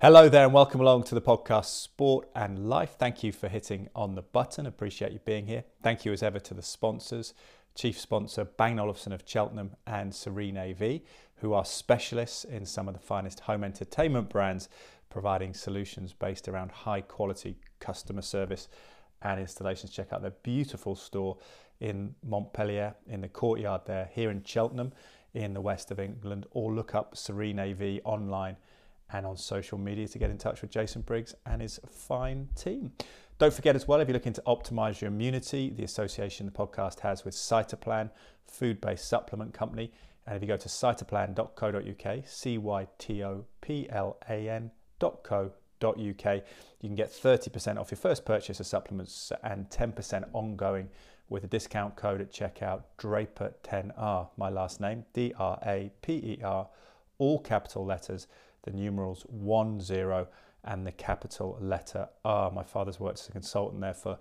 Hello there, and welcome along to the podcast Sport and Life. Thank you for hitting on the button. Appreciate you being here. Thank you as ever to the sponsors, chief sponsor Bang Olufsen of Cheltenham and Serene AV, who are specialists in some of the finest home entertainment brands, providing solutions based around high quality customer service and installations. Check out their beautiful store in Montpellier, in the courtyard there, here in Cheltenham, in the west of England, or look up Serene AV online and on social media to get in touch with Jason Briggs and his fine team. Don't forget as well, if you're looking to optimize your immunity, the association the podcast has with Cytoplan, food based supplement company. And if you go to cytoplan.co.uk, C Y T O P L A N.co.uk, you can get 30% off your first purchase of supplements and 10% ongoing with a discount code at checkout Draper10R, my last name, D R A P E R, all capital letters the numerals 1 0 and the capital letter R. My father's worked as a consultant there for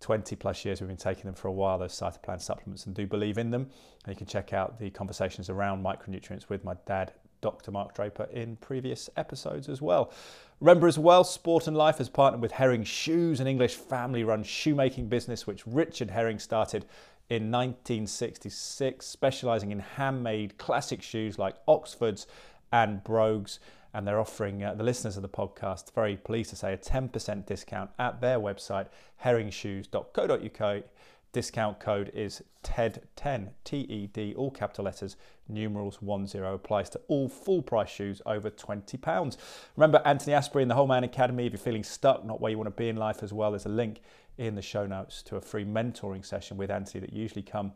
20 plus years. We've been taking them for a while, those Cytoplan supplements, and do believe in them. And you can check out the conversations around micronutrients with my dad, Dr. Mark Draper, in previous episodes as well. Remember as well, Sport and Life has partnered with Herring Shoes, an English family run shoemaking business which Richard Herring started in 1966, specializing in handmade classic shoes like Oxfords and Brogues and they're offering uh, the listeners of the podcast, very pleased to say, a 10% discount at their website, herringshoes.co.uk. Discount code is TED10, T E D, all capital letters, numerals 10, applies to all full price shoes over £20. Remember Anthony Asprey and the Whole Man Academy. If you're feeling stuck, not where you want to be in life as well, there's a link in the show notes to a free mentoring session with Anthony that usually come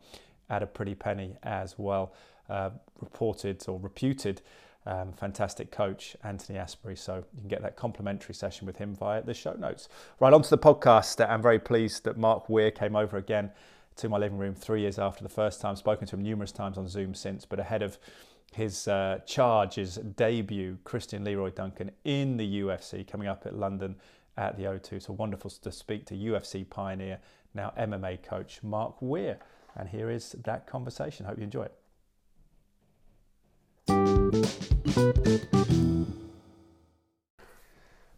at a pretty penny as well. Uh, reported or reputed um, fantastic coach, Anthony Asprey. So you can get that complimentary session with him via the show notes. Right, on to the podcast. I'm very pleased that Mark Weir came over again to my living room three years after the first time. Spoken to him numerous times on Zoom since, but ahead of his uh, charge, debut, Christian Leroy Duncan in the UFC coming up at London at the O2. So wonderful to speak to UFC pioneer, now MMA coach, Mark Weir. And here is that conversation. Hope you enjoy it.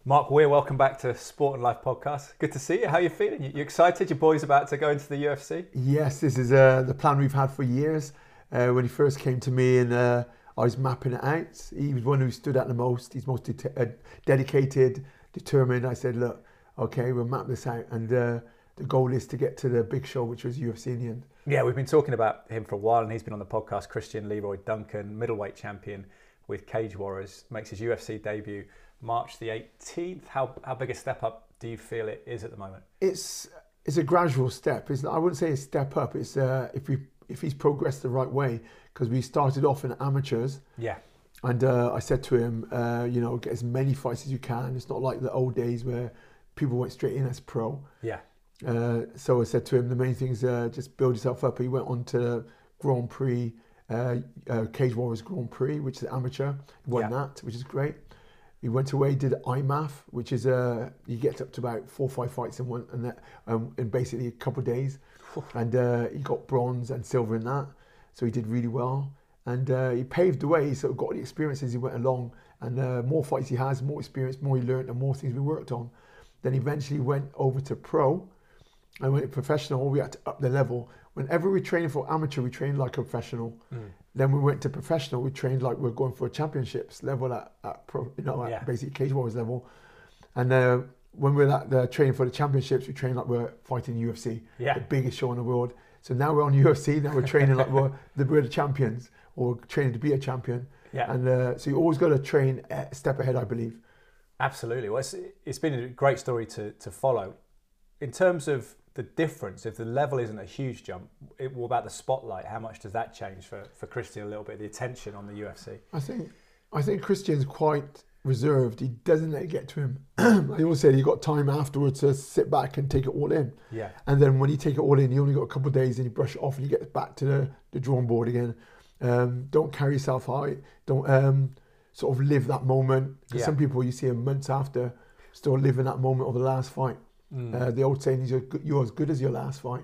Mark Weir, welcome back to Sport and Life podcast. Good to see you. How are you feeling? You, you excited? Your boy's about to go into the UFC? Yes, this is uh, the plan we've had for years. Uh, when he first came to me and uh, I was mapping it out, he was one who stood out the most. He's most de- uh, dedicated, determined. I said, look, okay, we'll map this out. And uh, the goal is to get to the big show, which was UFC in the end. Yeah, we've been talking about him for a while, and he's been on the podcast. Christian Leroy Duncan, middleweight champion with Cage Warriors, makes his UFC debut March the 18th. How how big a step up do you feel it is at the moment? It's it's a gradual step. It's, I wouldn't say a step up. It's uh, if we if he's progressed the right way because we started off in amateurs. Yeah. And uh, I said to him, uh, you know, get as many fights as you can. It's not like the old days where people went straight in as pro. Yeah. Uh, so I said to him, the main thing is uh, just build yourself up. He went on to Grand Prix, uh, uh Cage Warriors Grand Prix, which is amateur. He won yeah. that, which is great. He went away, did IMMAF, which is uh, you get up to about four or five fights in one, and that, um, in basically a couple of days. and uh, he got bronze and silver in that, so he did really well. And he paved the way, He sort of got the experiences he went along. And more fights he has, more experience, more he learned, and more things we worked on. Then eventually went over to pro, and went professional, we had to up the level. Whenever we trained for amateur, we trained like a professional. Mm. Then we went to professional, we trained like we're going for championships level at, at pro, you know, at yeah. basic cage warriors level. And uh, when we're at the training for the championships, we train like we're fighting UFC, yeah. the biggest show in the world. So now we're on UFC, now we're training like we're the, we're the champions or training to be a champion. Yeah. And uh, so you always got to train a step ahead, I believe. Absolutely. Well, it's, it's been a great story to, to follow. In terms of the difference, if the level isn't a huge jump, it, what about the spotlight? How much does that change for, for Christian a little bit, the attention on the UFC? I think I think Christian's quite reserved. He doesn't let it get to him. I always said he got time afterwards to sit back and take it all in. Yeah. And then when you take it all in, you only got a couple of days and you brush it off and you get back to the, the drawing board again. Um, don't carry yourself high. Don't um, sort of live that moment. Because yeah. some people you see a months after still living that moment of the last fight. Mm. Uh, the old saying is you're, you're as good as your last fight.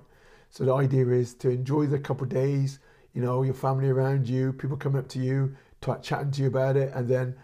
So the idea is to enjoy the couple of days. you know, your family around you, people coming up to you, chatting to you about it, and then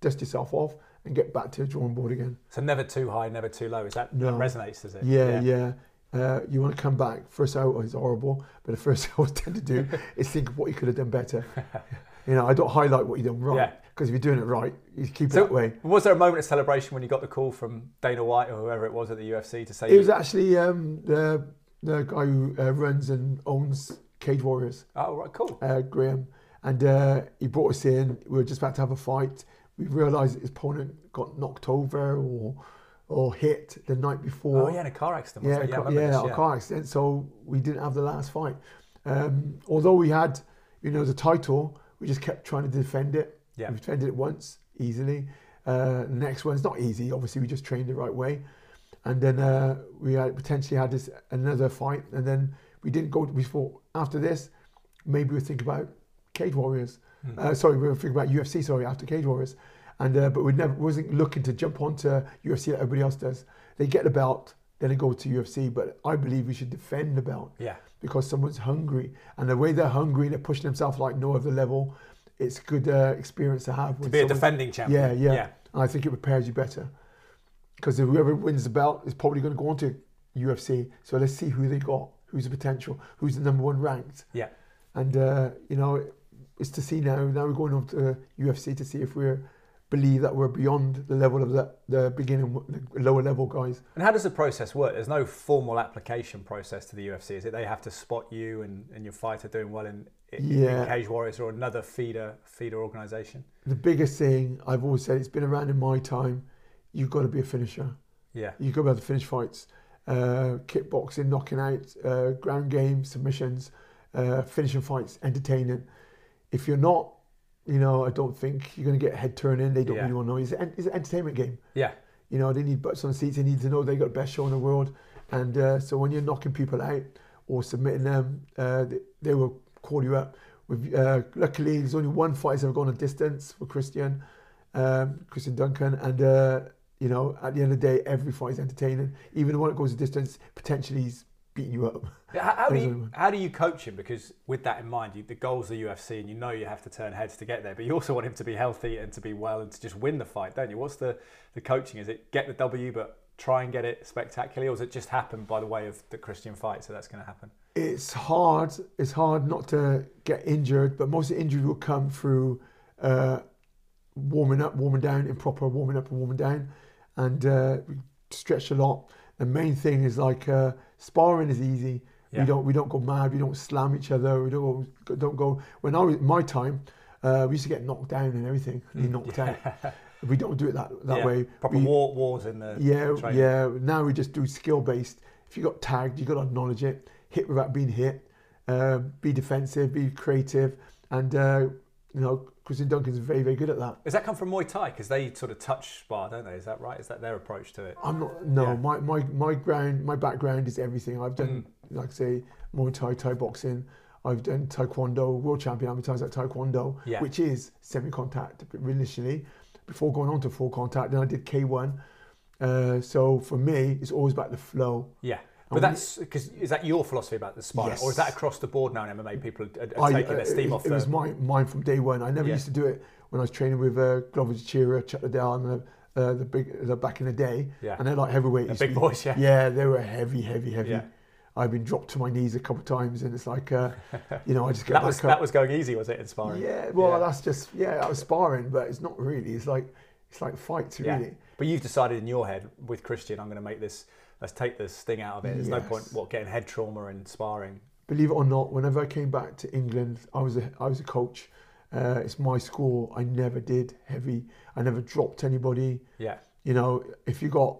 dust yourself off and get back to the drawing board again. So never too high, never too low. Is that, No. that resonates? Does it? Yeah, yeah. Uh, you want to come back. First out is horrible, but the first thing I tend to do is think of what you could have done better. you know, I don't highlight what you done right Yeah. Because if you're doing it right, you keep it So- that way. Was there a moment of celebration when you got the call from Dana White or whoever it was at the UFC to say? It was actually um, the the guy who uh, runs and owns Cage Warriors, oh, right, cool. uh, Graham, and uh, he brought us in. We were just about to have a fight. We realised his opponent got knocked over or or hit the night before. Oh, yeah, in a car accident. Yeah, it? a I yeah, a car accident. So we didn't have the last fight. Um, although we had, you know, the title, we just kept trying to defend it. Yeah. We defended it once easily. Uh, next one's not easy. Obviously, we just trained the right way, and then uh, we had potentially had this another fight, and then we didn't go. We thought after this, maybe we think about Cage Warriors. Hmm. Uh, sorry, we were thinking about UFC. Sorry, after Cage Warriors, and uh, but we never wasn't looking to jump onto UFC like everybody else does. They get the belt, then they go to UFC. But I believe we should defend the belt Yeah. because someone's hungry, and the way they're hungry, they're pushing themselves like no other level. It's a good uh, experience to have. To be a defending champion. yeah, yeah, yeah. And I think it prepares you better because whoever wins the belt is probably going to go on to UFC. So let's see who they got, who's the potential, who's the number one ranked. Yeah. And uh, you know, it's to see now. Now we're going on to UFC to see if we believe that we're beyond the level of the, the beginning, the lower level guys. And how does the process work? There's no formal application process to the UFC, is it? They have to spot you and, and your fighter doing well in, in, Yeah. in Cage Warriors or another feeder feeder organisation. The biggest thing I've always said, it's been around in my time. You've got to be a finisher. Yeah. You've got to be able to finish fights. Uh, kickboxing, knocking out, uh, ground game, submissions, uh, finishing fights, entertaining. If you're not, you know, I don't think you're going to get a head turning. They don't Yeah. really want to know. It's an, it's an entertainment game. Yeah. You know, they need butts on seats. They need to know they got the best show in the world. And uh, so when you're knocking people out or submitting them, uh, they, they will call you up. With, uh, luckily, there's only one fight that's ever gone a distance for Christian, um, Christian Duncan. And, uh, you know, at the end of the day, every fight is entertaining. Even the one that goes a distance, potentially he's beating you up. How, how do you how do you coach him? Because with that in mind, you, the goal's the UFC, and you know you have to turn heads to get there. But you also want him to be healthy and to be well and to just win the fight, don't you? What's the the coaching? Is it get the W, but try and get it spectacularly, or does it just happen by the way of the Christian fight? So that's going to happen. it's hard. It's hard not to get injured, but most of the injury will come through uh, warming up, warming down, improper warming up and warming down, and uh, we stretch a lot. The main thing is like uh, sparring is easy. Yeah. We don't we don't go mad. We don't slam each other. We don't go, don't go. When I was my time, uh, we used to get knocked down and everything. You knocked out. We don't do it that that Mm. Yeah, way. Proper We- war, wars in the yeah, training. yeah. Now we just do skill based. If you got tagged, you got to acknowledge it. Hit without being hit. Uh, be defensive. Be creative. And uh, you know, Christian Duncan's very, very good at that. Does that come from Muay Thai? Because they sort of touch spar, don't they? Is that right? Is that their approach to it? I'm not. No, Yeah. my, my my ground, my background is everything. I've done, Mm. like I say, Muay Thai, Thai boxing. I've done Taekwondo, world champion amateur at Taekwondo, Yeah. which is semi-contact initially, before going on to full contact. Then I did K1. Uh, so for me, it's always about the flow. Yeah. But that's because is that your philosophy about the sparring, or is that across the board now in MMA? People are, are I- taking uh, their steam it, off it the. was my, mine from day one. I never Yeah. used to do it when I was training with uh, Glover Teixeira, Chuck Liddell, and the, uh, the big the back in the day. Yeah. And they're like heavyweight. The big boys, yeah. Yeah, they were heavy, heavy, heavy. Yeah. I've been dropped to my knees a couple of times, and it's like, uh, you know, I just get that back was up. that was going easy, was it? In sparring. yeah, well, Yeah. that's just yeah, I was sparring, but it's not really. It's like it's like fights, really. But you've decided in your head with Christian, I'm going to make this. Let's take the sting out of it. There's no point what getting head trauma and sparring. Believe it or not, whenever I came back to England, I was a I was a coach. Uh, it's my school. I never did heavy. I never dropped anybody. Yeah. You know, if you got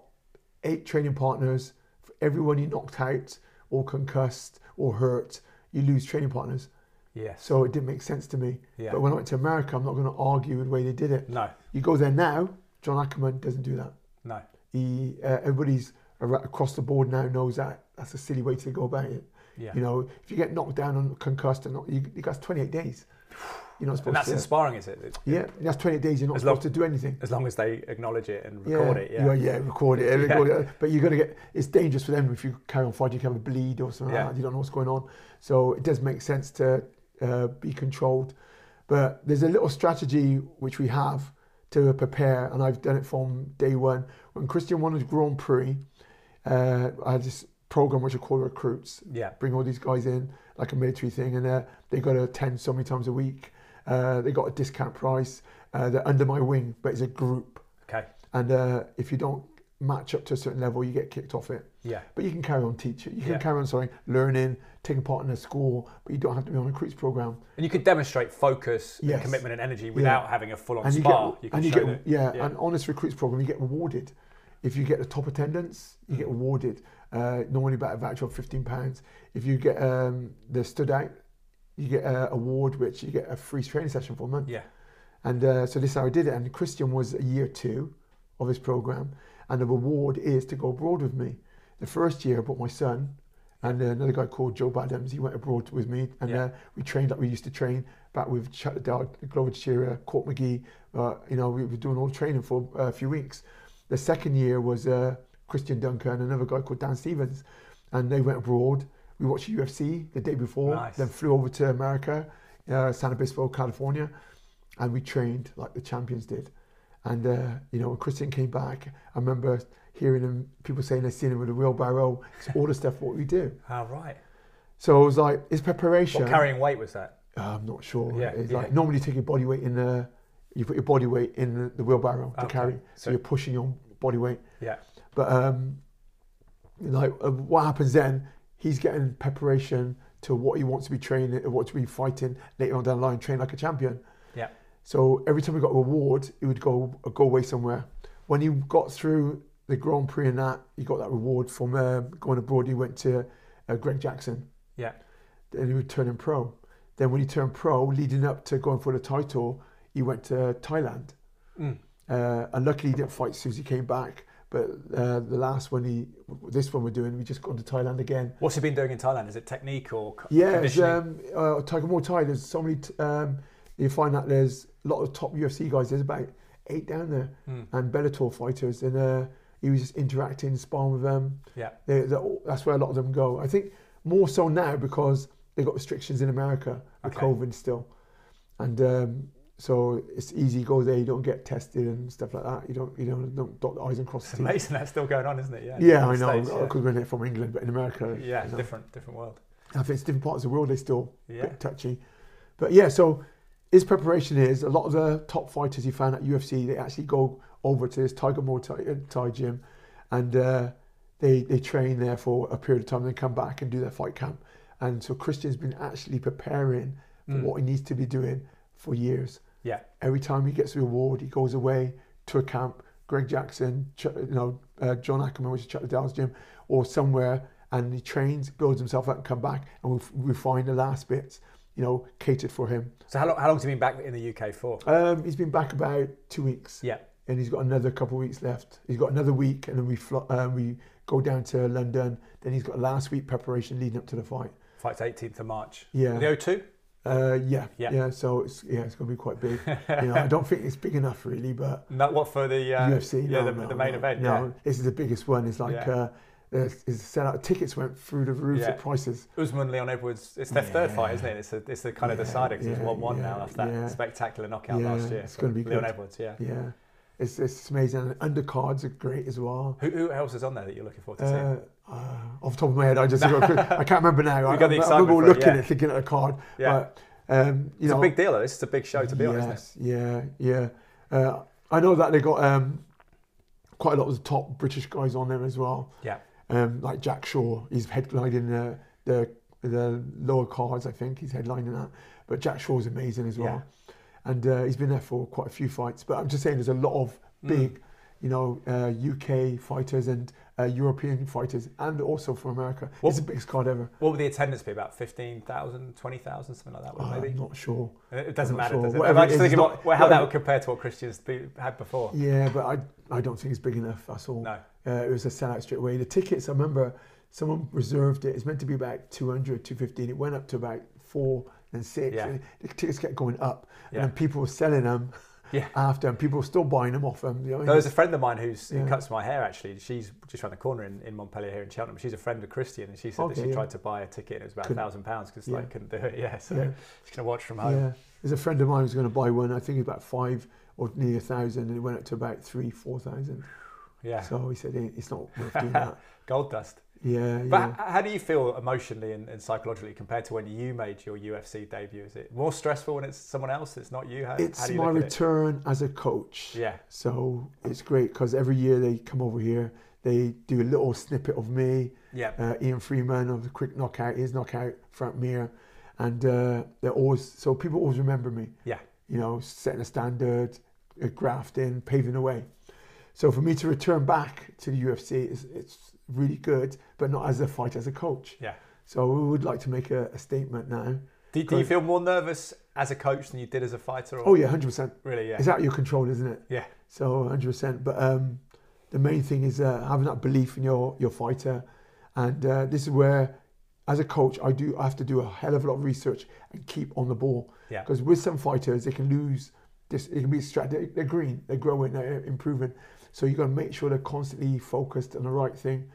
eight training partners, for everyone you knocked out or concussed or hurt, you lose training partners. Yeah. So it didn't make sense to me. Yeah. But when I went to America, I'm not going to argue with the way they did it. No. You go there now, John Hackleman doesn't do that. No. He, uh, everybody's across the board now knows that that's a silly way to go about it. Yeah. You know, if you get knocked down and concussed, and not, you, you got 28 days. You're not And supposed that's to. in sparring, is it? Yeah, that's 28 days. You're not As long- supposed to do anything. As long as they acknowledge it and Yeah, record it. Yeah. yeah, record it. Yeah. record it. But you're gonna get. It's dangerous for them if you carry on fighting. You can have a bleed or something Yeah. like that. You don't know what's going on. So it does make sense to uh, be controlled. But there's a little strategy which we have to prepare, and I've done it from day one. When Christian won his Grand Prix, uh, I had this program which I call recruits. Yeah. Bring all these guys in like a military thing, and uh, they got to attend so many times a week. Uh, they got a discount price. Uh, they're under my wing, but it's a group. Okay. And uh, if you don't match up to a certain level, you get kicked off it. Yeah. But you can carry on teaching. You can Yeah. carry on, sorry, learning, taking part in a school, but you don't have to be on a recruits program. And you could demonstrate focus, and commitment, and energy without having a full-on and you get, you can and you show get, yeah, yeah. and on this recruits program, you get rewarded. If you get the top attendance, you Mm. get rewarded. Uh, normally about a voucher of fifteen pounds. If you get um, the stood out, you get an award, which you get a free training session for a month. yeah. And uh, so this is how I did it. And Christian was a year two of his program, and the reward is to go abroad with me. The first year, I brought my son and uh, another guy called Joe Badams. He went abroad with me, and Yeah. uh, we trained like we used to train back with Chuck Liddell, Glover Teixeira, Court McGee. Uh, you know, we were doing all the training for uh, a few weeks. The second year was uh, Christian Duncan and another guy called Dan Stevens, and they went abroad. We watched UFC the day before, Nice. then flew over to America, uh, San Obispo, California, and we trained like the champions did. And uh, you know, when Christian came back, I remember hearing him, people saying they've seen him with a wheelbarrow, it's all the stuff what we do. Ah, right. So it was like, it's preparation. What carrying weight was that? Uh, I'm not sure. Yeah, it's yeah. like normally you take your body weight in the, you put your body weight in the, the wheelbarrow to carry, so, So- you're pushing your body weight. Yeah. But um, like uh, what happens then? He's getting preparation to what he wants to be training, what to be fighting later on down the line, train like a champion. Yeah. So every time we got a reward, he would go go away somewhere. When he got through the Grand Prix and that, he got that reward from uh, going abroad. He went to uh, Greg Jackson. Yeah. Then he would turn him pro. Then when he turned pro, leading up to going for the title, he went to Thailand. Mm. Uh, and luckily he didn't fight as soon as he came back. But uh, the last one, he this one we're doing, we just gone to Thailand again. What's he been doing in Thailand? Is it technique or co- Yeah, it's, conditioning? um, uh, Tiger Muay Thai. There's so many. T- um, you find that there's a lot of top UFC guys. There's about eight down there, Mm. and Bellator fighters. And uh, he was just interacting, sparring with them. Yeah. They, that's where a lot of them go. I think more so now because they've got restrictions in America with Okay. COVID still, and um, so it's easy. Go there, you don't get tested and stuff like that. You don't, you don't, don't dot the i's and cross It's the t's. amazing that's still going on, isn't it? Yeah. Yeah, I know because we're from England, but in America, yeah, yeah you know, different, different world. I think it's different parts of the world. They still a Yeah. bit touchy. But yeah, so his preparation is a lot of the top fighters he found at UFC. They actually go over to this Tiger Muay Thai, uh, Thai gym, and uh, they they train there for a period of time. Then come back and do their fight camp. And so Christian's been actually preparing for Mm. what he needs to be doing for years. Yeah. Every time he gets the award, he goes away to a camp. Greg Jackson, Ch- you know, uh, John Hackleman, which is Chuck Liddell's gym, or somewhere, and he trains, builds himself up, and come back, and we refine the last bits, you know, catered for him. So how long, how long has he been back in the UK for? Um, he's been back about two weeks, Yeah. and he's got another couple of weeks left. He's got another week, and then we um, we go down to London. Then he's got last week preparation leading up to the fight. Fight's 18th of March. Yeah. The O2? Uh, yeah, Yeah. yeah, So it's yeah, it's going to be quite big. you know, I don't think it's big enough really, but No, what for the uh, UFC. Yeah, no, the, no, the main no, event. No, Yeah. this is the biggest one. It's like Yeah. uh, set out. Tickets went through the roof. The prices. Usman Leon Edwards. It's their third fight, isn't it? It's, a, it's the kind of because yeah, it's one one now after that spectacular knockout last year. it's gonna be Leon good. Edwards. Yeah. Yeah, it's it's amazing. And undercards are great as well. Who, who else is on there that you're looking forward to seeing? Uh, uh, off the top of my head, I just I can't remember now. I, You got the I remember for it, looking yeah. at thinking at a card. Yeah. But, um, you It's know, a big deal. This is a big show to be yes, Yeah, yeah. Uh, I know that they got um, quite a lot of the top British guys on there as well. Yeah. Um, like Jack Shore, he's headlining the, the the lower cards. I think he's headlining that. But Jack Shore's amazing as well, and uh, he's been there for quite a few fights. But I'm just saying, there's a lot of Mm. big, you know, uh, UK fighters and uh, European fighters, and also for America. What- it's the biggest card ever. What would the attendance be? About 15,000, 20,000, something like that, would I'm maybe? not sure. It doesn't I'm matter, sure. does it? Whatever I'm just thinking about not- well, how that would compare to what Christian's be, had before. Yeah, but I I don't think it's big enough. That's all. No. Uh, it was a sellout straight away. The tickets, I remember someone reserved it. It's meant to be about 200, 215. It went up to about four and six. Yeah. And the tickets kept going up. Yeah. And then people were selling them Yeah. after, and people were still buying them off them. You know, There was a friend of mine who's, who cuts my hair actually. She's just around the corner in, in Montpellier here in Cheltenham. She's a friend of Christian and she said that she tried to buy a ticket and it was about a thousand pounds because like couldn't do it. Yeah, so she's going to watch from home. There's a friend of mine who's going to buy one. I think it's about five or nearly a thousand, and it went up to about three, four thousand. Yeah. So he said "Eh, it's not worth doing that. Gold dust. Yeah, But yeah. how do you feel emotionally and, and psychologically compared to when you made your UFC debut? Is it more stressful when it's someone else It's not you? How, how It's do you my return as a coach. Yeah. So it's great because every year they come over here, they do a little snippet of me, Yeah. uh, Ian Freeman of the quick knockout, his knockout, Frank Mir, and uh, they're always so people always remember me. Yeah. You know, setting a standard, uh, grafting, paving the way. So for me to return back to the UFC is it's really good, but not as a fighter, as a coach. Yeah. So we would like to make a, a statement now. Do, do you feel more nervous as a coach than you did as a fighter? Or? Oh yeah, hundred percent. Really? Yeah. It's out of your control, isn't it? Yeah. So hundred percent. But um, the main thing is uh, having that belief in your your fighter, and uh, this is where, as a coach, I do I have to do a hell of a lot of research and keep on the ball. Yeah. Because with some fighters, they can lose. This it can be distracted. They're green. They're growing. They're improving. So you've got to make sure they're constantly focused on the right thing.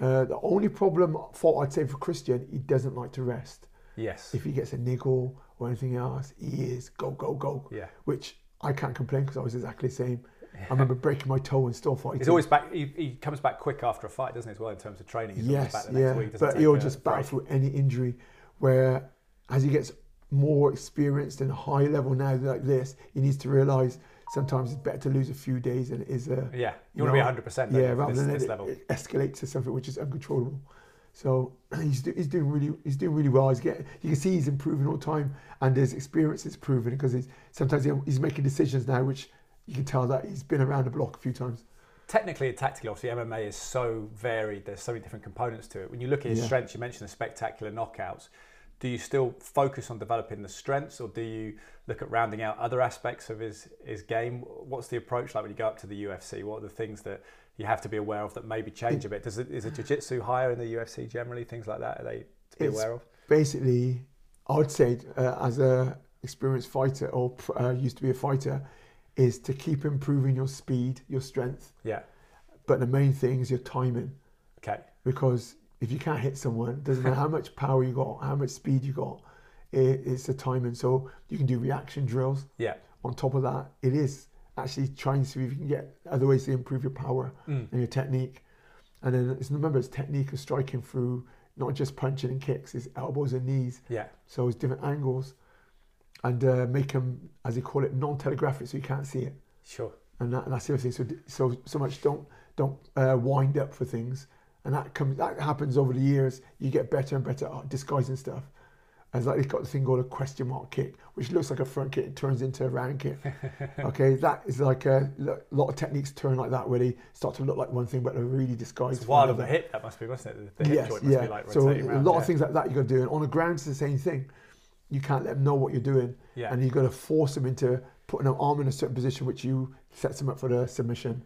Uh, the only problem, for I'd say for Christian, he doesn't like to rest. Yes. If he gets a niggle or anything else, he is go go go Yeah. which I can't complain because I was exactly the same. I remember breaking my toe and still fighting. He's always back. He, he comes back quick after a fight, doesn't he? As well, in terms of training. He's yes, back the next yeah, week. but he'll just battle through any injury. Where as he gets more experienced and high level now like this, he needs to realise sometimes it's better to lose a few days than it is a Yeah. You, You want to be 100. percent yeah rather this, than this it, level. it escalates to something which is uncontrollable. So he's, do, he's doing really he's doing really well. He's getting you can see he's improving all the time, and his experience is proving because he's sometimes he's making decisions now which you can tell that he's been around the block a few times. Technically and tactically, obviously, MMA is so varied. There's so many different components to it. When you look at his Yeah. strengths, you mentioned the spectacular knockouts. Do you still focus on developing the strengths, or do you look at rounding out other aspects of his his game? What's the approach like when you go up to the UFC? What are the things that you have to be aware of that maybe change a bit? Does it is it jiu-jitsu higher in the UFC generally? Things like that are they to be It's- aware of? basically, I would say uh, as a experienced fighter or uh, used to be a fighter, is to keep improving your speed, your strength. Yeah. But the main thing is your timing, Okay. because if you can't hit someone, doesn't matter how much power you got, how much speed you got, it, it's the timing. So you can do reaction drills. Yeah. On top of that, it is actually trying to see if you can get other ways to improve your power Mm. and your technique. And then it's, remember, it's technique of striking through not just punching and kicks, it's elbows and knees. Yeah. So it's different angles, and uh, make them, as they call it, non-telegraphic, so you can't see it. Sure. And, that, and that's the other thing. So so so much don't don't uh, wind up for things, and that comes that happens over the years. You get better and better at disguising stuff. As like they've got the thing called a question mark kick, which looks like a front kick, it turns into a round kick. okay, that is like a lo- lot of techniques turn like that, where they start to look like one thing, but they're really disguised. It's wild of the hip. That must be, mustn't it? The, yes, yeah. be like so a around, lot yeah. of things like that you got to do, and on the ground it's the same thing. You can't let them know what you're doing, Yeah. and you've got to force them into putting an arm in a certain position, which you sets them up for the submission.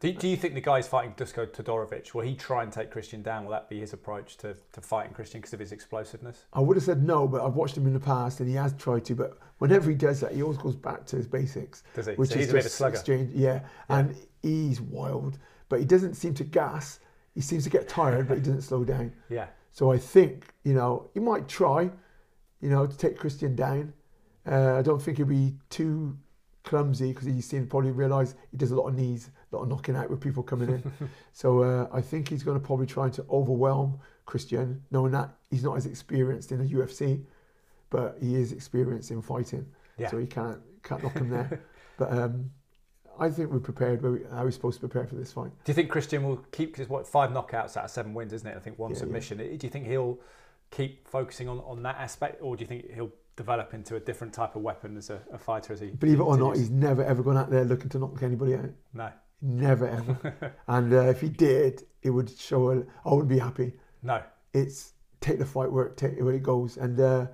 Do, do you think the guy's fighting Dusko Todorovic, will he try and take Christian down? Will that be his approach to, to fighting Christian because of his explosiveness? I would have said no, but I've watched him in the past, and he has tried to. But whenever he does that, he always goes back to his basics, Does he? which so is he's a bit of a slugger. exchange. Yeah, and he's wild, but he doesn't seem to gas. He seems to get tired, but he doesn't slow down. Yeah. So I think you know he might try, you know, to take Christian down. Uh, I don't think he'll be too clumsy because he's seen probably realise he does a lot of knees, a lot of knocking out with people coming in. so uh, I think he's going to probably try to overwhelm Christian, knowing that he's not as experienced in the UFC, but he is experienced in fighting. Yeah. So he can't can't knock him there. but um, I think we're prepared. where we- How we're supposed to prepare for this fight. Do you think Christian will keep, because what, five knockouts out of seven wins, isn't it? I think one Yeah, yeah. submission. Do you think he'll keep focusing on, on that aspect, or do you think he'll develop into a different type of weapon as a, a fighter as he Believe it or not, he's never ever gone out there looking to knock anybody out. No. Never ever. and uh, if he did, it would show. A, I wouldn't be happy. No. It's take the fight where it, take it where it goes. And uh,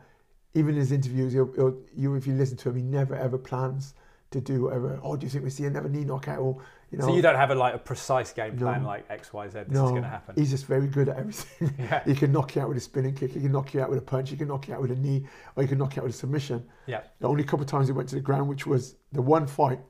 even in his interviews, he'll, he'll, you if you listen to him, he never ever plans to do whatever. Oh, do you think we see another knee knockout? Or you know, so you don't have a like a precise game plan No. like X, Y, Z. This no, is going to happen. he's just very good at everything. Yeah. he can knock you out with a spinning kick. He can knock you out with a punch. He can knock you out with a knee, or he can knock you out with a submission. Yeah. The only couple of times he went to the ground, which was the one fight,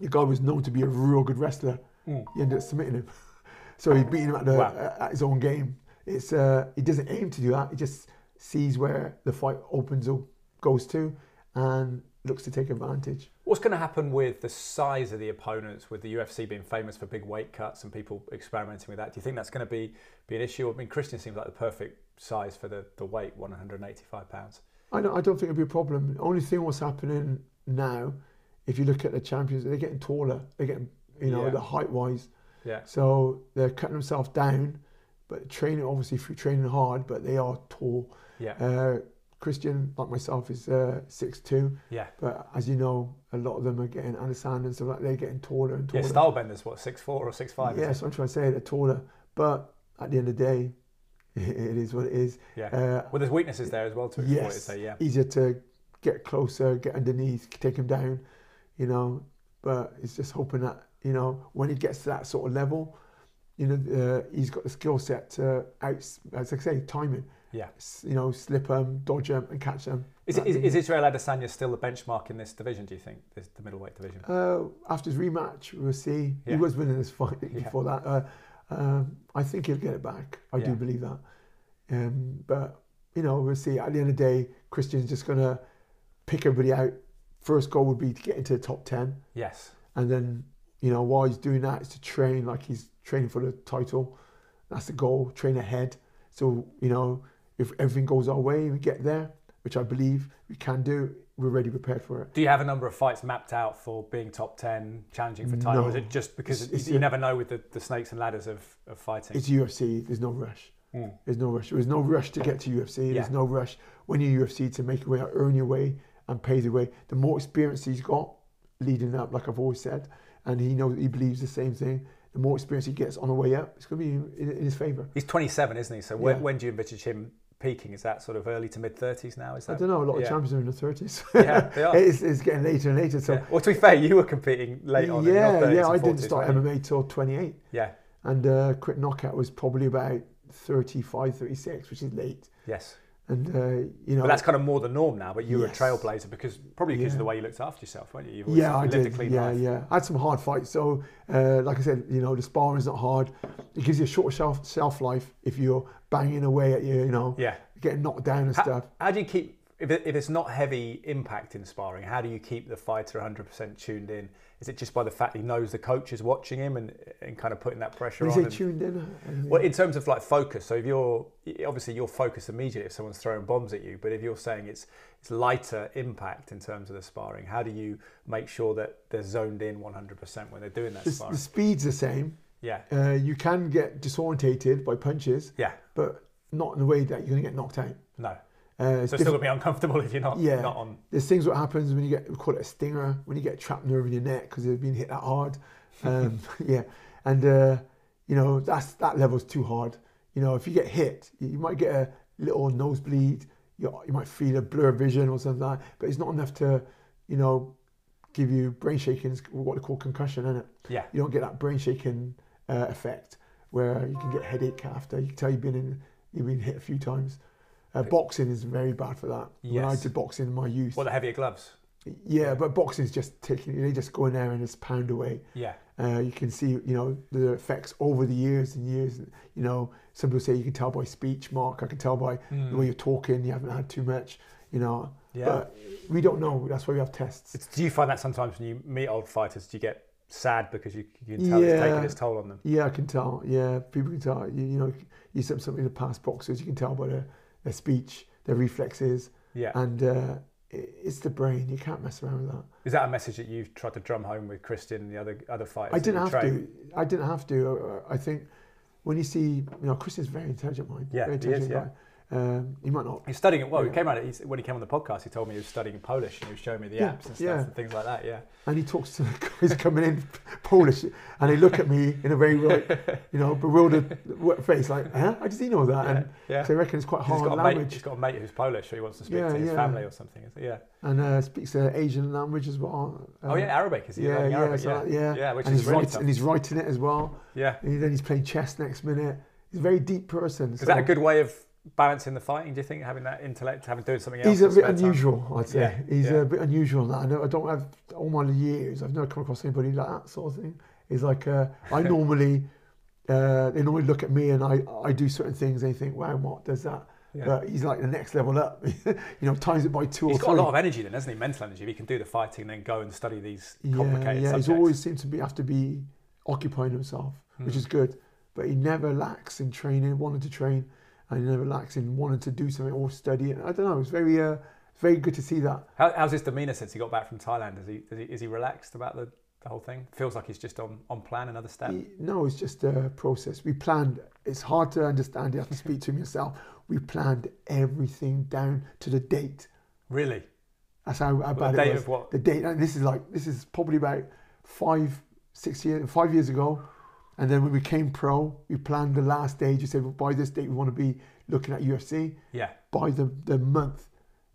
the guy was known to be a real good wrestler. Mm. He ended up submitting him. so he beat him at, the, Wow. at his own game. It's uh, He doesn't aim to do that. He just sees where the fight opens or goes to and looks to take advantage. What's going to happen with the size of the opponents, with the UFC being famous for big weight cuts and people experimenting with that? Do you think that's going to be, be an issue? I mean, Christian seems like the perfect size for the, the weight, 185 pounds. I don't, I don't think it'll be a problem. The only thing what's happening now, if you look at the champions, they're getting taller. They're getting, you know, Yeah. the height wise. Yeah. So they're cutting themselves down, but training obviously through training hard. But they are tall. Yeah. Uh, Christian, like myself, is uh, six two. yeah. But as you know, a lot of them are getting Adesanya and stuff like they're getting taller and taller. Yeah. Stylebenders, what, 6'4 or 6'5? yeah, so I'm trying to say they're taller. But at the end of the day, it is what it is. Yeah. Uh, well, there's weaknesses there as well to exploit, yes, yeah. easier to get closer, get underneath, take them down, you know. But it's just hoping that you know when he gets to that sort of level, you know, uh, he's got the skill set to out, as I say, timing. Yeah. S- You know, slip them, dodge them, and catch them. Is, is, is Israel Adesanya still the benchmark in this division, do you think, this, the middleweight division? Uh, after his rematch, we'll see. Yeah. He was winning this fight Yeah. before that. Uh, um, I think he'll get it back. I Yeah. do believe that. Um, but you know, we'll see. At the end of the day, Christian's just gonna pick everybody out. First goal would be to get into the top ten, Yes. and then you know while he's doing that is to train like he's training for the title. That's the goal. Train ahead. So you know, if everything goes our way, we get there, which I believe we can do. We're already prepared for it. Do you have a number of fights mapped out for being top 10, challenging for title? Or is No. it just because It's- it's you a- never know with the, the snakes and ladders of, of fighting? It's UFC. There's no rush. Mm. There's no rush. There's no rush to get to UFC. Yeah. There's no rush when you're UFC to make your way, earn your way, and pay the way. The more experience he's got leading up, like I've always said, and he knows he believes the same thing. The more experience he gets on the way up, it's going to be in, in his favour. He's 27, isn't he? So when, Yeah. when do you envisage him peaking? Is that sort of early to mid 30s now? Is that? I don't know. A lot of yeah. champions are in the thirties. Yeah, they are. it's, it's getting later and later. So Yeah. Well, to be fair, you were competing late on. yeah, 30s yeah. I didn't start? MMA till 28, Yeah. and uh, Quick Knockout was probably about 35, 36, which is late. Yes. And uh, you know, But that's kind of more the norm now. But you Yes. were a trailblazer because probably because of the way you looked after yourself, weren't you? Yeah, I did. a clean Yeah, life. yeah. I had some hard fights. So, uh, like I said, you know, the sparring's not hard. It gives you a short shelf shelf life if you're banging away at you, you know, Yeah. getting knocked down and How, stuff. how do you keep if, it, if it's not heavy impact in sparring? How do you keep the fighter 100% tuned in? Is it just by the fact he knows the coach is watching him and, and kind of putting that pressure When on? say tuned in, Well, in terms of like focus, so if you're obviously you're focused immediately if someone's throwing bombs at you, but if you're saying it's it's lighter impact in terms of the sparring, how do you make sure that they're zoned in 100% when they're doing that the, sparring? the speed's the same. Yeah, Uh, you can get disorientated by punches, yeah, but not in the way that you're going to get knocked out. no. Uh, So it's it's still gonna be uncomfortable if you're not Yeah. not on. there's things what happens when you get we call it a stinger when you get a trapped nerve in your neck because you've been hit that hard. Um, yeah. And uh, you know that's that level's too hard. You know if you get hit you might get a little nosebleed you, you might feel a blur of vision or something like that but it's not enough to you know give you brain shakings what they call concussion in it? Yeah, you don't get that brain shaking uh, effect where you can get headache after. You can tell you've been in you've been hit a few times uh, boxing is very bad for that when I did boxing in my youth well, the heavier gloves. yeah, but boxing is just taking. They just go in there and just pound away. Yeah, Uh, you can see, you know, the effects over the years and years. You know, some people say you can tell by speech, Mark. I can tell by the way you're talking. You haven't had too much. You know, yeah. but we don't know. That's why we have tests. It's, do you find that sometimes when you meet old fighters, do you get sad because you, you can tell it's Yeah. taking its toll on them? yeah, I can tell. Yeah, people can tell. You, you know, you said something in the past boxers. You can tell by their, their speech, their reflexes, Yeah. and uh, it's the brain. You can't mess around with that. Is that a message that you've tried to drum home with Christian and the other other fighters? I didn't have to. I didn't have to. I think when you see, you know, Chris is a very intelligent mind. Yeah, very he is, intelligent yeah. Um, he might not. He's studying it. Well, he came out. He's, when he came on the podcast, he told me he was studying Polish and he was showing me the Yeah, apps and stuff yeah. and things like that. Yeah. And he talks to the guys coming in Polish, and they look at me in a very like, you know, bewildered face, like, huh? How does he know that? Yeah. And yeah. so I reckon it's quite hard got, a mate, language. he's got a mate who's Polish, so he wants to speak Yeah, to his yeah. family or something. Yeah. and uh, speaks uh, Asian language as well. oh Um, yeah, Arabic. Is he yeah, yeah, Arabic? so, yeah. yeah. Yeah, which and is he's really writing, and he's writing it as well. Yeah. And then he's playing chess next minute. He's a very deep person. Is that a good way of balancing the fighting? Do you think having that intellect, having doing something else? He's a bit spare time? unusual, I'd say. Yeah, He's yeah. a bit unusual that. I, know, I don't have all my years. I've never come across anybody like that sort of thing. He's like uh, I normally, uh, they normally look at me and I, I do certain things. and They think, wow, what does that? Yeah. But he's like the next level up. you know, times it by two He's got a lot of energy then, hasn't he? Mental energy. If he can do the fighting then go and study these yeah, complicated yeah. subjects. He's always seems to be have to be occupying himself, which Hmm. is good. But he never lacks in training, wanting to train, and lacks in wanting to do something or study. And I don't know. It's very, uh, very good to see that. How, how's his demeanour since he got back from Thailand? Is he, is he is he relaxed about the, the whole thing? Feels like he's just on, on plan another step. He- No, it's just a process. We planned. It's hard to understand. You have to speak to him yourself. We planned everything down to the date. Really? That's how, the how bad date it was. of what? The date. And this is like this is probably about five, six years, five years ago. And then when we became pro, we planned the last stage. You said, well, by this date, we want to be looking at UFC. Yeah. By the, the month,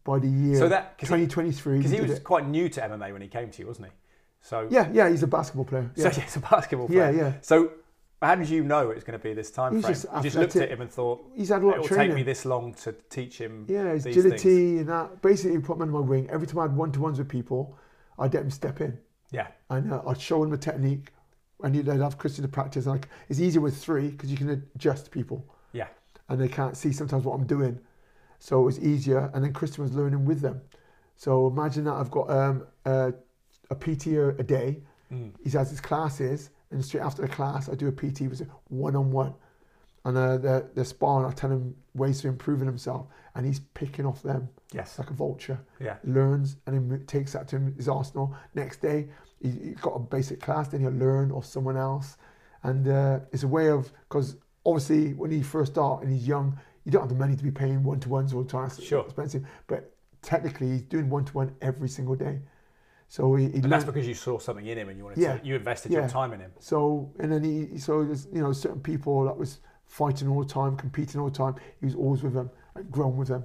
by the year, So that because he, 2023. 'cause we he was it. quite new to MMA when he came to you, wasn't he? So Yeah, yeah, he's a basketball player. so Yeah, he's a basketball player. yeah. yeah. So how did you know it was going to be this time He's frame? just you just looked at him and thought He's had a lot it will take me this long to teach him. Yeah, his agility and that. Basically, put him under my wing. Every time I had one to ones with people, I'd let him step in Yeah. and uh, I'd show him the technique. And I'd have Christian to practice. Like it's easier with three because you can adjust people Yeah. and they can't see sometimes what I'm doing. So it was easier. And then Christian was learning with them. So imagine that I've got um, a, a PT a, day. Mm. He has his classes, and straight after the class, I do a PT with one on one. And uh, the the sparring, I tell him ways to improving himself, and he's picking off them Yes. like a vulture. Yeah. Learns and then takes that to his arsenal. Next day, he, he's got a basic class, then he'll learn off someone else, and uh, it's a way of because obviously when he first start and he's young, you don't have the money to be paying one to ones all the time. It's Sure. expensive, but technically he's doing one to one every single day. So he, he And that's because you saw something in him and you wanted Yeah. to, you invested Yeah. your time in him. so and then he so there's you know certain people that was fighting all the time, competing all the time. He was always with them, like grown with them.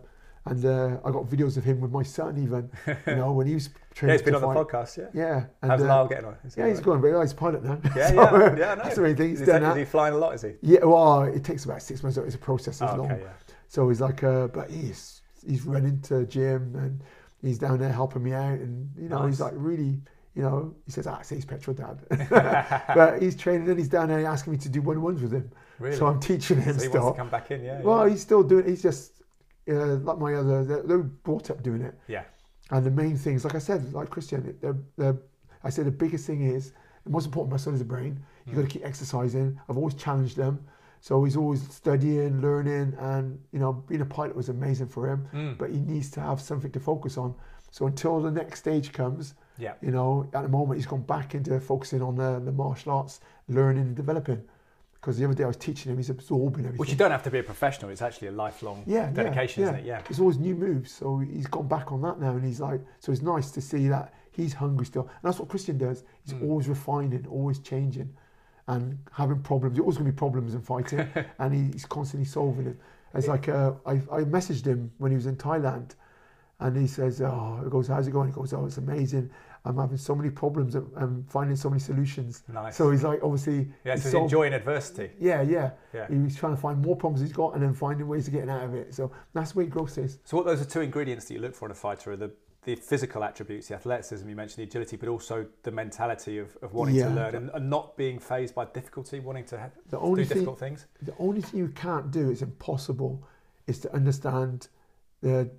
And uh, I got videos of him with my son even, you know, when he was Yeah, training. he's been to on the fight. podcast. Yeah. Yeah. And, How's uh, Lyle getting on? Yeah, he's all going very well. He's a pilot now. Yeah, So, yeah, yeah. I know. That's the main thing. He's is, done that, is he flying a lot? Is he? Yeah, well, it takes about six months. It's a process as Oh, long. okay, yeah. So he's like, uh, but he's he's running to gym and he's down there helping me out, and you know he's like really, you know, he says, ah, says petrol dad, but he's training and he's down there asking me to do one ones with him. Really? So I'm teaching him So he still. wants to come back in, yeah. Well, yeah. he's still doing. He's just uh, like my other. They're, they're brought up doing it. Yeah. And the main things, like I said, like Christian, they're, they're, I say the biggest thing is the most important my son is a brain. you've got to keep exercising. I've always challenged them. So he's always studying, learning, and you know, being a pilot was amazing for him. Mm. But he needs to have something to focus on. So until the next stage comes, Yeah. you know, at the moment he's gone back into focusing on the, the martial arts, learning and developing. Because the other day I was teaching him, he's absorbing everything. Which you don't have to be a professional. It's actually a lifelong yeah, yeah, dedication, yeah. isn't it? Yeah. There's always new moves, so he's gone back on that now, and he's like, so it's nice to see that he's hungry still, and that's what Christian does. He's Mm. always refining, always changing, and having problems. There's always going to be problems in fighting, and he's constantly solving them. It's like uh, I, I messaged him when he was in Thailand, and he says, "Oh, he goes, how's it going?" He goes, "Oh, it's amazing. I'm having so many problems and I'm finding so many solutions." Nice. So he's like, obviously, yeah, he's so he's solved- enjoying adversity. yeah, yeah. Yeah. He's trying to find more problems he's got and then finding ways of getting out of it. So that's where growth is. So what those are two ingredients that you look for in a fighter are the, the physical attributes, the athleticism, you mentioned the agility, but also the mentality of, of wanting to learn and, and not being phased by difficulty, wanting to ha- The do only thing, difficult things. the only thing you can't do, it's impossible, is to understand the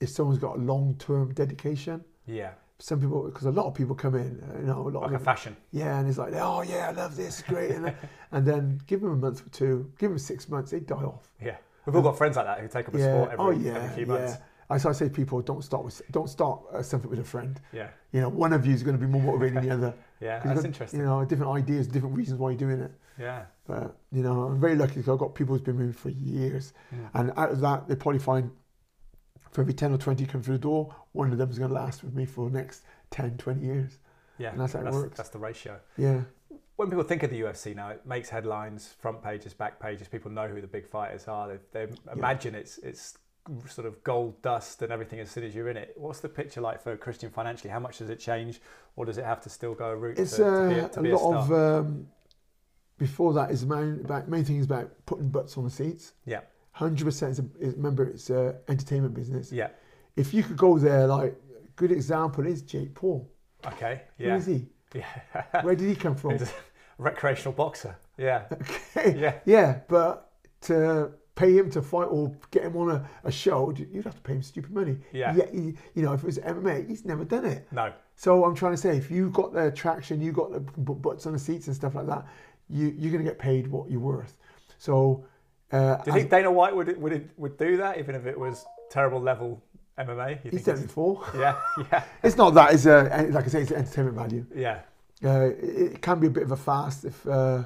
if someone's got a long-term dedication. Yeah, Some people, because a lot of people come in, you know, a lot like of a fashion. yeah, and it's like, oh yeah, I love this, great, and, then- and then give them a month or two, give them six months, they die off. Yeah, we've all got friends like that who take up a Yeah, sport every, oh yeah, every few months. I so I say people don't start with don't start uh, something with a friend. Yeah. You know, one of you is going to be more motivated than the other. yeah, that's got, interesting. You know, different ideas, different reasons why you're doing it. Yeah. But you know, I'm very lucky because I've got people who's been with me for years, Mm. and out of that, they probably find for every ten or twenty come through the door, one of them is going to last with me for the next 10, 20 years. Yeah. And that's how it that's, works. that's the ratio. Yeah, When people think of the UFC now, it makes headlines, front pages, back pages. People know who the big fighters are. They, they imagine it's it's sort of gold dust and everything as soon as you're in it. What's the picture like for Christian financially? How much does it change, or does it have to still go a route it's to, uh, to be a, to a be a lot star? of. Um, before that is main about main thing is about putting butts on the seats. yeah, Hundred percent is, a- is remember it's a entertainment business. yeah, If you could go there, like good example is Jake Paul. okay, Who yeah, is he? yeah. Where did he come from? He's a recreational boxer. Yeah, Okay. yeah, Yeah, but to pay him to fight or get him on a, a show, you'd have to pay him stupid money. Yeah. he, you know, if it was MMA, he's never done it. no, So I'm trying to say, if you got the traction, you got the butts on the seats and stuff like that, you you're gonna get paid what you're worth. So. Uh, Do you think Dana White would would would do that even if it was terrible level MMA? You he's done it it's- before. Yeah, yeah, It's not that. It's uh, like I say, it's entertainment value. yeah. Uh, it, it can be a bit of a fast if uh,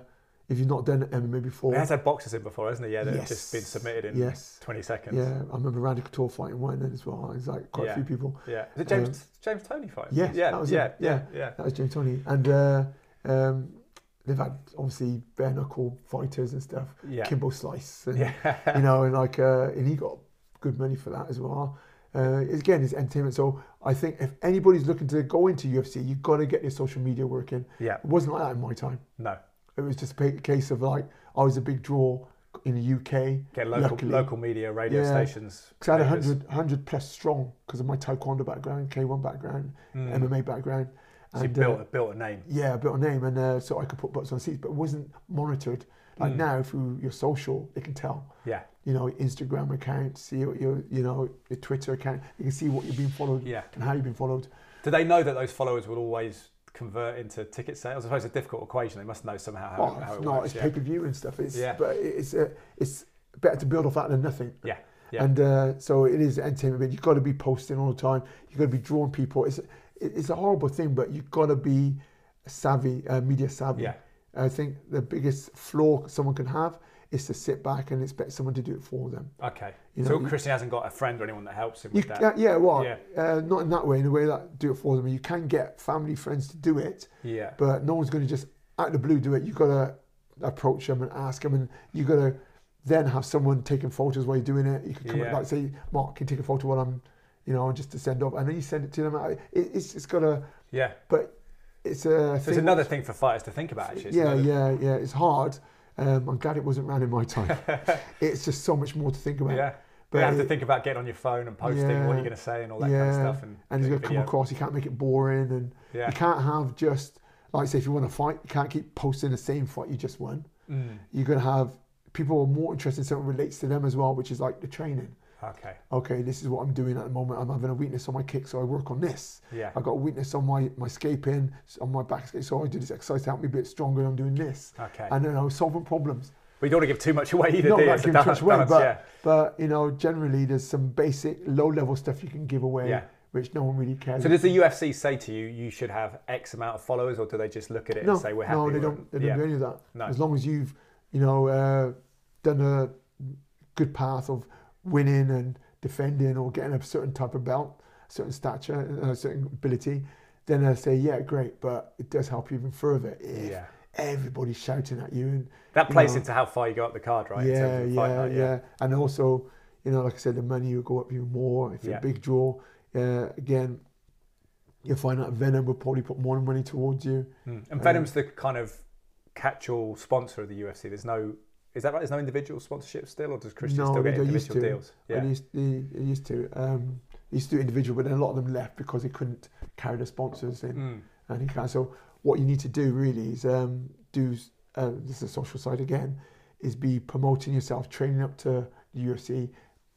if you've not done MMA before. He has had boxers in before, hasn't he? Yeah, that have Yes. just been submitted in Yes. 20 seconds. Yeah, I remember Randy Couture fighting one then as well. It's like quite Yeah. a few people. Yeah. Is it James James Toney fight? Yes, Yeah. yeah, yeah. Yeah. Yeah. That was James Toney, and uh, um, they've had obviously bare knuckle fighters and stuff. Yeah. Kimbo Slice, and, Yeah. you know, and like, uh, and he got good money for that as well. Uh, again, it's entertainment. So I think if anybody's looking to go into UFC, you've got to get your social media working. Yeah. It wasn't like that in my time. No. It was just a case of like I was a big draw in the UK. Get local Luckily. local media, radio Yeah. stations. Because I had papers. 100, 100 plus strong because of my taekwondo background, K1 background, Mm. MMA background. So you And, built, uh, built a name. yeah, I built a name, and uh, so I could put butts on seats, but it wasn't monitored. Like Mm. now, through your social, they can tell. Yeah. You know, Instagram account, see what your, you know, your Twitter account. You can see what you've been followed Yeah. and how you've been followed. Do they know that those followers will always convert into ticket sales? I suppose it's a difficult equation. They must know somehow how, Well, how it's it not, works. it's yeah. pay per view and stuff. It's, Yeah. but it's uh, it's better to build off that than nothing. Yeah. Yeah. And uh, so it is entertainment. But you've got to be posting all the time. You've got to be drawing people. It's it's a horrible thing, but you've got to be savvy, uh, media savvy. Yeah. I think the biggest flaw someone can have is to sit back and expect someone to do it for them. Okay. You so know, you- Christian hasn't got a friend or anyone that helps him You, with that. ca- yeah, well, Yeah. Uh, not in that way. In a way that do it for them. You can get family, friends to do it, Yeah. but no one's going to just out of the blue do it. You've got to approach them and ask them, and you've got to then have someone taking photos while you're doing it. You can come Yeah. like say, Mark, can you take a photo while I'm, you know, just to send off, and then you send it to them. It, it's just got a Yeah. but it's a. So it's another thing for fighters to think about. Actually. It's Yeah, another- yeah, yeah. It's hard. Um, I'm glad it wasn't around in my time. it's just so much more to think about. Yeah. But you have to think about getting on your phone and posting what Yeah. you're going to say and all that kind of stuff. And, and he's going to come across. You can't make it boring, and Yeah. you can't have just like say if you want to fight, you can't keep posting the same fight you just won. Mm. You're going to have people are more interested in something relates to them as well, which is like the training. Okay. Okay, this is what I'm doing at the moment. I'm having a weakness on my kick, so I work on this. Yeah. I got a weakness on my my scaping, on my back escape, so I do this exercise to help me a bit stronger. I'm doing this, Okay. and then I was solving problems. But you don't want to give too much away either, Not do you? too much away, but yeah. but you know, generally there's some basic low level stuff you can give away, Yeah. which no one really cares. So does the UFC say to you, you should have X amount of followers, or do they just look at it no, and say we're happy? no, they don't. They don't yeah. do any of that. No. As long as you've, you know, uh, done a good path of winning and defending or getting a certain type of belt, certain stature, and a certain ability, then I say, yeah, great. But it does help you even further if Yeah. everybody's shouting at you and That you plays know, into how far you go up the card, right? yeah, yeah, night, yeah, and also, you know, like I said, the money will go up even more if you're Yeah. a big draw. Uh, again, you'll find that Venum will probably put more money towards you. Mm. And Venum's the kind of catch-all sponsor of the UFC. There's no, is that right? There's no individual sponsorship still, or does Christian No, still get individual to. deals? Yeah. They used, they, they used to. Um, they used to do individual, but then a lot of them left because he couldn't carry the sponsors in. Mm. And he can't. So what you need to do really is um, do. Uh, this is the social side again. Is be promoting yourself, training up to the UFC,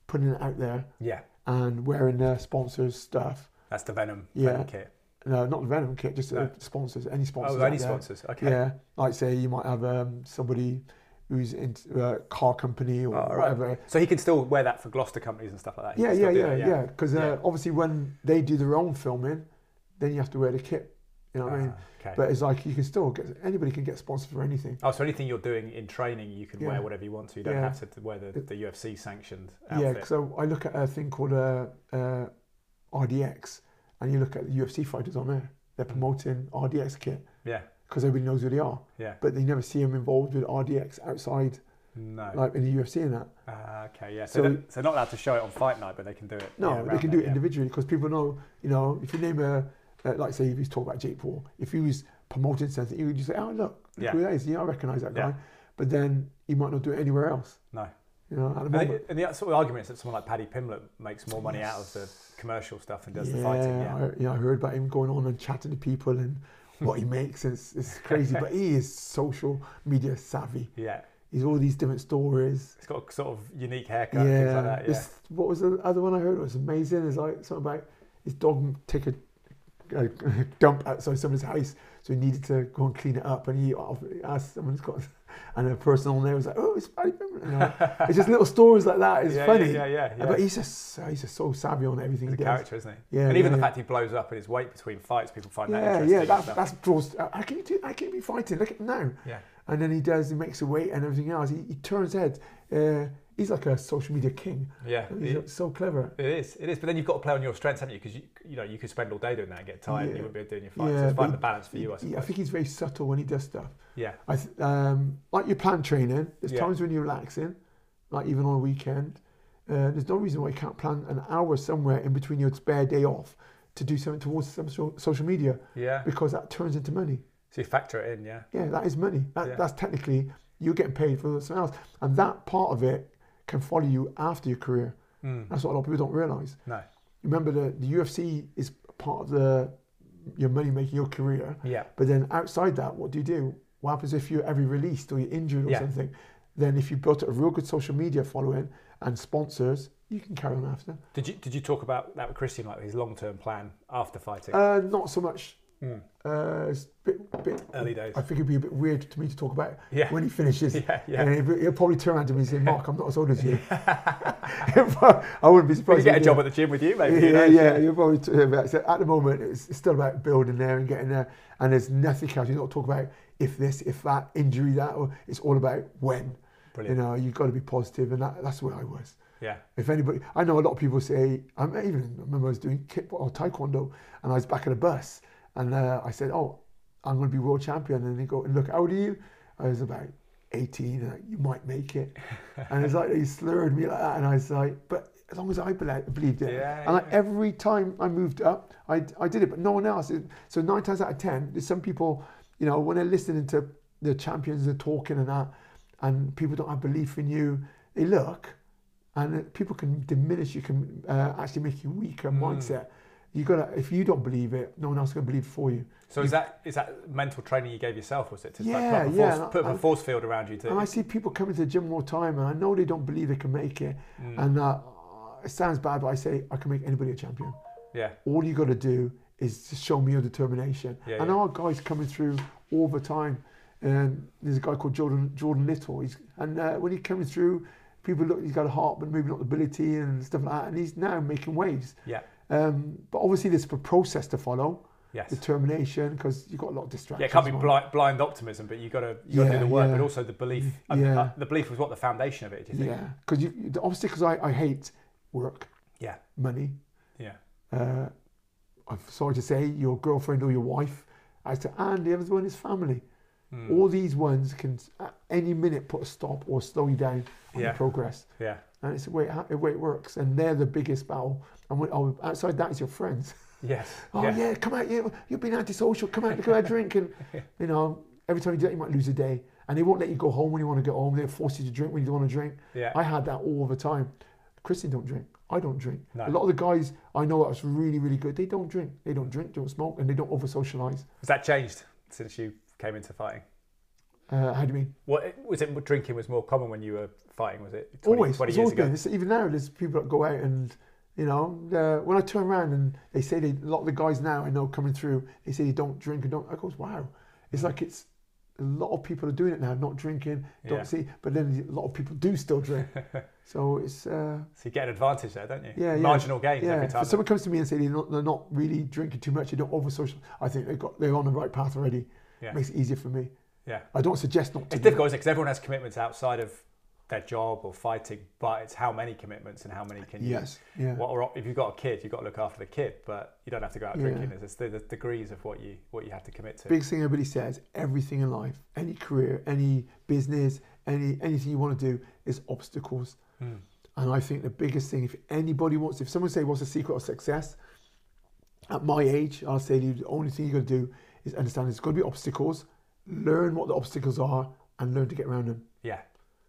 putting it out there, Yeah. and wearing their sponsors' stuff. That's the Venum, Yeah. Venum kit. No, not the Venum kit, just No. sponsors. Any sponsors. Oh, any sponsors? Okay. Yeah, like say you might have um, somebody who's in a car company or Oh, right. whatever. So he can still wear that for Gloucester companies and stuff like that. Yeah, yeah, yeah, that, yeah. Because uh, Yeah. obviously when they do their own filming, then you have to wear the kit. You know what I mean? Ah, okay. But it's like you can still get anybody can get sponsored for anything. oh, so anything you're doing in training, you can Yeah. wear whatever you want to. You don't Yeah. have to wear the, the UFC sanctioned Yeah, outfit. because I, I look at a thing called uh, uh, RDX, and you look at the UFC fighters on there. They're promoting RDX kit yeah, because everybody knows who they are, yeah. but they never see them involved with RDX outside, No. like in the UFC and that. Ah, okay, yeah. So, So- they're, so not allowed to show it on fight night, but they can do it. No, yeah, they can do it yeah. individually because people know, you know, if you name a, uh, like say if he's talking about Jake Paul, if he was promoting something, you would just say, oh look, look Yeah. who that is. Yeah, I recognise that guy. Yeah. But then he might not do it anywhere else. No. You know, And the, and the sort of argument is that someone like Paddy Pimblett makes more money out of the commercial stuff and does yeah, the fighting. Yeah, I, yeah, I heard about him going on and chatting to people and what he makes. It's, it's crazy, but he is social media savvy. yeah. He's all these different stories. He's got a sort of unique haircut, and things Yeah, like that. Yeah. this, what was the other one I heard? It was amazing. It's like something about his dog take a, a dump outside someone's house, so he needed to go and clean it up, and he asked someone who's got, and the person on there was like, "Oh, it's Paddy Pimblett." You know? it's just little stories like that. It's yeah, funny, Yeah, yeah, yeah. but he's just he's just so savvy on everything He's he a character, isn't he? Yeah, and even yeah, the yeah. fact he blows up in his weight between fights, people find that interesting. yeah, and that, that's draws. How can you do? How can you be fighting? Look at him now. yeah. And then he does. He makes a weight and everything else. He, he turns heads. Uh, he's like a social media king. Yeah, He's it, so clever. it is. It is. But then you've got to play on your strengths, haven't you? Because you, you know, you could spend all day doing that and get tired, and you wouldn't be able to do your fights. Yeah, so it's finding the balance for you, I suppose. I think he's very subtle when he does stuff. yeah, I th- um, like your plan training. There's Yeah. times when you're relaxing, like even on a weekend. Uh, there's no reason why you can't plan an hour somewhere in between your spare day off to do something towards some so- social media yeah. because that turns into money. So you factor it in, yeah. Yeah, that is money. That, Yeah. That's technically you're getting paid for something else, and that part of it can follow you after your career. Mm. That's what a lot of people don't realize. No. Remember, the, the UFC is part of the your money making your career, Yeah. but then outside that, what do you do? What happens if you're ever released or you're injured or Yeah. something? Then if you built a real good social media following and sponsors, you can carry on after. Did you did you talk about that with Christian, like his long term plan after fighting? Uh, not so much. Mm. Uh, it's a bit, bit, Early days. I think it'd be a bit weird to me to talk about Yeah. when he finishes. Yeah, yeah. And he'll, he'll probably turn around to me and say, "Mark, I'm not as old as you." I wouldn't be surprised. could get a job at the gym with you, maybe. yeah, you yeah, you're probably t- so at the moment it's, it's still about building there and getting there, and there's nothing else. You don't talk about if this, if that, injury that, or it's all about when. Brilliant. You know, you've got to be positive, and that, that's where I was. Yeah. If anybody, I know a lot of people say, I even remember I was doing kick or taekwondo, and I was back at a bus, and uh, I said, "Oh, I'm going to be world champion," and they go, "Look, how old are you?" I was about 18, and like, you might make it, and it's like he slurred me like that, and I was like, "But as long as I bel- believed it," Yeah, and like yeah. every time I moved up, I, I did it, but no one else. So nine times out of ten, there's some people, you know, when they're listening to the champions, they're talking and that, and people don't have belief in you, they look, and uh, people can diminish you, can uh, actually make you weaker Mm. mindset. You gotta, if you don't believe it, no one else can believe it for you. So is that is that mental training you gave yourself? Was it to like, Yeah, put, a yeah, force, put up a I- force field around you to? And I see people coming to the gym all the time, and I know they don't believe they can make it. Mm. And uh, it sounds bad, but I say I can make anybody a champion. yeah, all you got to do is just show me your determination. Yeah, and yeah. our guys coming through all the time. Um, there's a guy called Jordan Jordan Little. He's and uh, when he's coming through, people look. He's got a heart, but maybe not the ability and stuff like that. And he's now making waves. yeah, Um, but obviously, there's a process to follow, yes. determination, because you've got a lot of distractions. Yeah, it can't be blind, blind optimism, but you've got to you got to Yeah, do the work, yeah. but also the belief. I mean, Yeah. uh, the belief was what the foundation of it. Do you think? Yeah, because the obstacles I, I hate work, Yeah, money. yeah, Uh, I'm sorry to say, your girlfriend or your wife. As to and the other one is family. Mm. All these ones can at any minute put a stop or slow you down on Yeah. your progress. yeah, And it's the way, it, the way it works. And they're the biggest battle. And when, oh, outside that is your friends. yes. Oh, yeah, come out. You, you've been antisocial. Come out, go out, drink. And, you know, every time you do that, you might lose a day. And they won't let you go home when you want to go home. They'll force you to drink when you don't want to drink. yeah. I had that all the time. Christian don't drink. I don't drink. No. A lot of the guys I know that's really, really good, they don't drink. They don't drink, don't smoke, and they don't over socialize. Has that changed since you came into fighting? Uh, how do you mean? What was it? Drinking was more common when you were fighting. Was it 20, always. 20 it's years always ago? even now, there's people that go out and, you know, uh, when I turn around and they say they, a lot of the guys now I know coming through, they say they don't drink and don't. I goes, wow. It's like it's a lot of people are doing it now, not drinking, don't Yeah. see, but then a lot of people do still drink. so it's uh, So you get an advantage there, don't you? yeah, yeah. Marginal gains yeah. every If someone comes to me and say they're not, they're not really drinking too much, they don't over social, I think they got they're on the right path already. Yeah. Makes it easier for me. Yeah. I don't suggest not to. It's difficult because everyone has commitments outside of their job or fighting, but it's how many commitments and how many can you. Yes. Yeah. What are, if you've got a kid, you've got to look after the kid, but you don't have to go out Yeah. drinking. There's the, the degrees of what you what you have to commit to. Big thing everybody says, everything in life, any career, any business, any anything you want to do is obstacles. Mm. And I think the biggest thing, if anybody wants, if someone say what's the secret of success, at my age, I'll say the only thing you got to do is understand there's going to be obstacles, learn what the obstacles are, and learn to get around them. Yeah.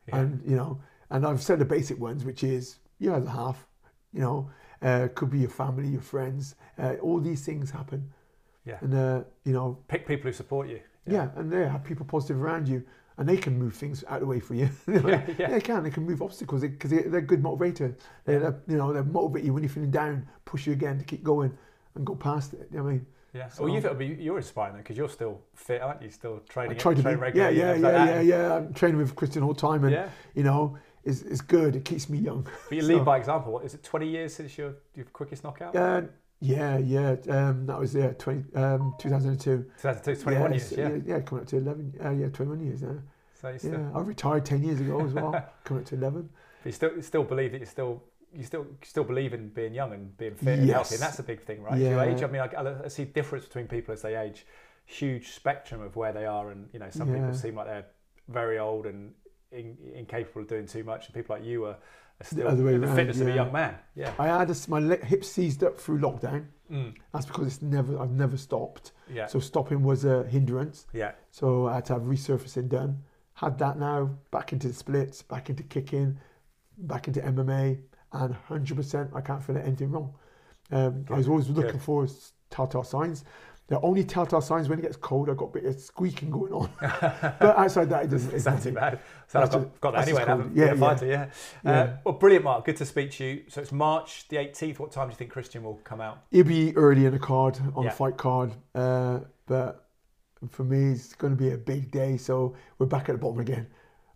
yeah. And you know, and I've said the basic ones, which is you know the half, you know, uh, could be your family, your friends, uh, all these things happen, yeah. and uh, you know, Pick people who support you. yeah, and they have people positive around you, and they can move things out of the way for you. You know, Yeah, yeah. They can. They can move obstacles because they, they're good motivator. They, they you know, they motivate you when you're feeling down, push you again to keep going and go past it. You know what I mean, Yeah. So- well, you feel, you're inspiring because you're still fit, aren't you? Still training, I try to train Yeah, regularly. yeah, and yeah, everything yeah, like yeah. I'm training with Christian all the time, and Yeah. you know, it's, it's good. It keeps me young. But you So- lead by example. What is it? 20 years since your your quickest knockout? Uh, yeah, yeah. Um, that was yeah, 20, um, 2002. 2002, 21 yeah, years. so- Yeah. yeah, coming up to 11. Uh, yeah, 21 years now. So you still, Yeah, I retired 10 years ago as well. coming up to 11. but you still you still believe that you still you still you still believe in being young and being fit and healthy, and that's a big thing, right? Yeah. age, I mean, I, I see difference between people as they age. Huge spectrum of where they are, and you know, some people seem like they're very old and in, incapable of doing too much, and people like you are, are still other way the around, fitness of a young man. Yeah. I had a, my hip seized up through lockdown. Mm. That's because it's never I've never stopped. Yeah. So stopping was a hindrance. yeah. So I had to have resurfacing done. Had that now, back into the splits, back into kicking, back into MMA, and 100% I can't feel anything wrong. Um, I was always looking good. for telltale signs. The only telltale signs when it gets cold, I've got a bit of squeaking going on. but outside that, it doesn't. It's not too bad. So I've got, just- got that anyway. cold. I? Yeah, fighter, yeah. Uh, well, brilliant, Mark. Good to speak to you. So it's March the 18th. What time do you think Christian will come out? It'll be early in the card, on Yeah. the fight card. Uh, but for me, it's going to be a big day. So we're back at the bottom again.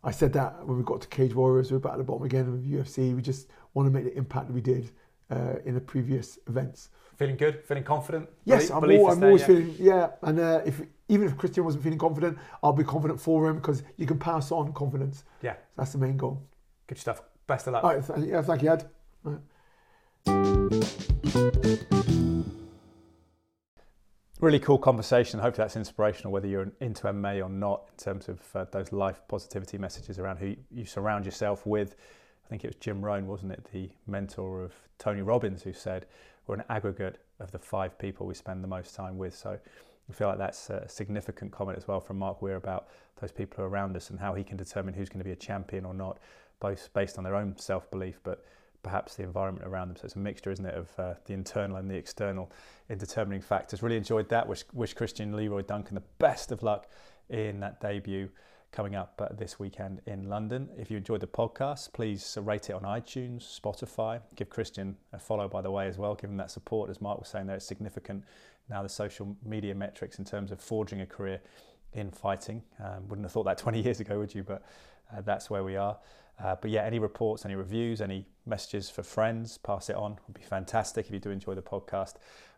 I said that when we got to Cage Warriors, we're back at the bottom again with UFC. We just want to make the impact that we did uh, in the previous events. Feeling good? Feeling confident? Yes, Belief- I'm, all, I'm there, always yeah? feeling, yeah. And uh, if even if Christian wasn't feeling confident, I'll be confident for him because you can pass on confidence. Yeah. That's the main goal. Good stuff. Best of luck. All right, th- yeah, thank you, Ed. Really cool conversation. Hopefully that's inspirational, whether you're into MMA or not, in terms of uh, those life positivity messages around who you surround yourself with. I think it was Jim Rohn, wasn't it, the mentor of Tony Robbins, who said we're an aggregate of the five people we spend the most time with. So I feel like that's a significant comment as well from Mark Weir about those people around us and how he can determine who's going to be a champion or not, both based on their own self belief, but perhaps the environment around them. So it's a mixture, isn't it, of uh, the internal and the external in determining factors. Really enjoyed that. Wish, wish Christian Leroy Duncan the best of luck in that debut coming up uh, this weekend in London. If you enjoyed the podcast, please uh, rate it on iTunes, Spotify. Give Christian a follow, by the way, as well. Give him that support, as Mark was saying there. It's significant now the social media metrics in terms of forging a career in fighting. Um, wouldn't have thought that 20 years ago, would you? But uh, that's where we are. Uh, but yeah, any reports, any reviews, any messages for friends, pass it on. Would be fantastic if you do enjoy the podcast.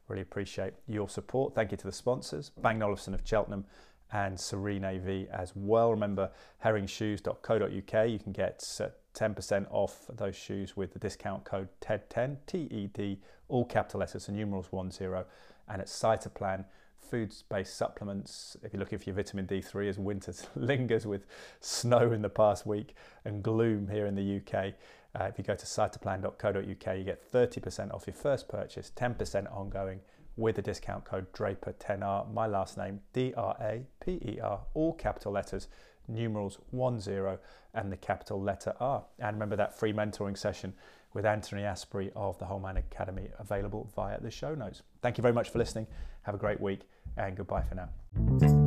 Really appreciate your support. Thank you to the sponsors, Bang Olufsen of Cheltenham and Serene AV as well. Remember, herringshoes.co.uk. You can get uh, 10% off those shoes with the discount code TED10, T-E-D, all capital letters and numerals 10. And at Cytoplan, foods-based supplements. If you're looking for your vitamin D3 as winter lingers with snow in the past week and gloom here in the UK, uh, if you go to cytoplan.co.uk, you get 30% off your first purchase, 10% ongoing with the discount code DRAPER10R. My last name, D-R-A-P-E-R, all capital letters, numerals 10 and the capital letter R. And remember that free mentoring session with Anthony Asprey of the Whole Man Academy available via the show notes. Thank you very much for listening. Have a great week and goodbye for now.